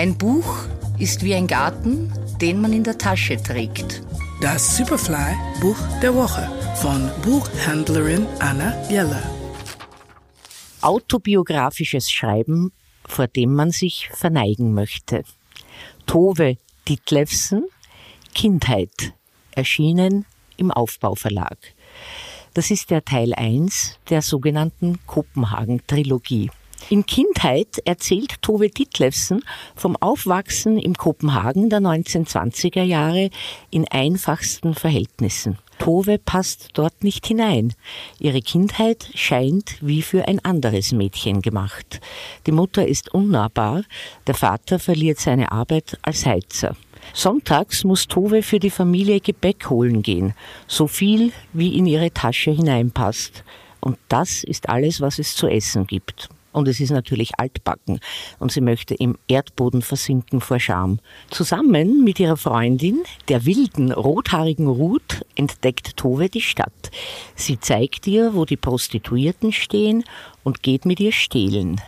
Ein Buch ist wie ein Garten, den man in der Tasche trägt. Das Superfly Buch der Woche von Buchhändlerin Anna Jeller. Autobiografisches Schreiben, vor dem man sich verneigen möchte. Tove Ditlevsen, Kindheit, erschienen im Aufbauverlag. Das ist der Teil 1 der sogenannten Kopenhagen-Trilogie. In Kindheit erzählt Tove Ditlevsen vom Aufwachsen im Kopenhagen der 1920er Jahre in einfachsten Verhältnissen. Tove passt dort nicht hinein. Ihre Kindheit scheint wie für ein anderes Mädchen gemacht. Die Mutter ist unnahbar, der Vater verliert seine Arbeit als Heizer. Sonntags muss Tove für die Familie Gebäck holen gehen, so viel wie in ihre Tasche hineinpasst. Und das ist alles, was es zu essen gibt. Und es ist natürlich altbacken und sie möchte im Erdboden versinken vor Scham. Zusammen mit ihrer Freundin, der wilden, rothaarigen Ruth, entdeckt Tove die Stadt. Sie zeigt ihr, wo die Prostituierten stehen und geht mit ihr stehlen.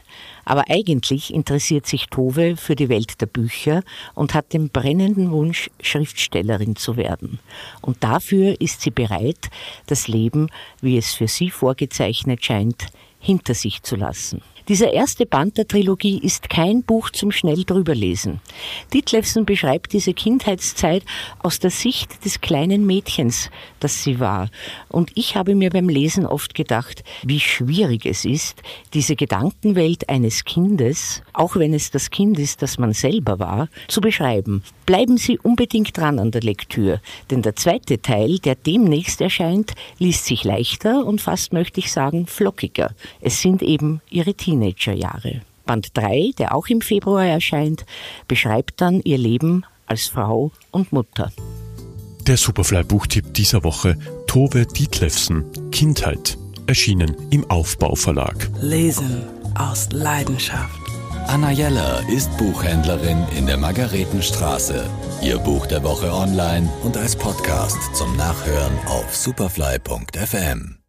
Aber eigentlich interessiert sich Tove für die Welt der Bücher und hat den brennenden Wunsch, Schriftstellerin zu werden. Und dafür ist sie bereit, das Leben, wie es für sie vorgezeichnet scheint, hinter sich zu lassen. Dieser erste Band der Trilogie ist kein Buch zum schnell drüberlesen. Ditlevsen beschreibt diese Kindheitszeit aus der Sicht des kleinen Mädchens, das sie war. Und ich habe mir beim Lesen oft gedacht, wie schwierig es ist, diese Gedankenwelt eines Kindes, auch wenn es das Kind ist, das man selber war, zu beschreiben. Bleiben Sie unbedingt dran an der Lektür, denn der zweite Teil, der demnächst erscheint, liest sich leichter und fast möchte ich sagen flockiger. Es sind eben ihre Teenagerjahre. Band 3, der auch im Februar erscheint, beschreibt dann ihr Leben als Frau und Mutter. Der Superfly-Buchtipp dieser Woche: Tove Dietlefsen, Kindheit, erschienen im Aufbauverlag. Lesen aus Leidenschaft. Anna Jeller ist Buchhändlerin in der Margaretenstraße. Ihr Buch der Woche online und als Podcast zum Nachhören auf superfly.fm.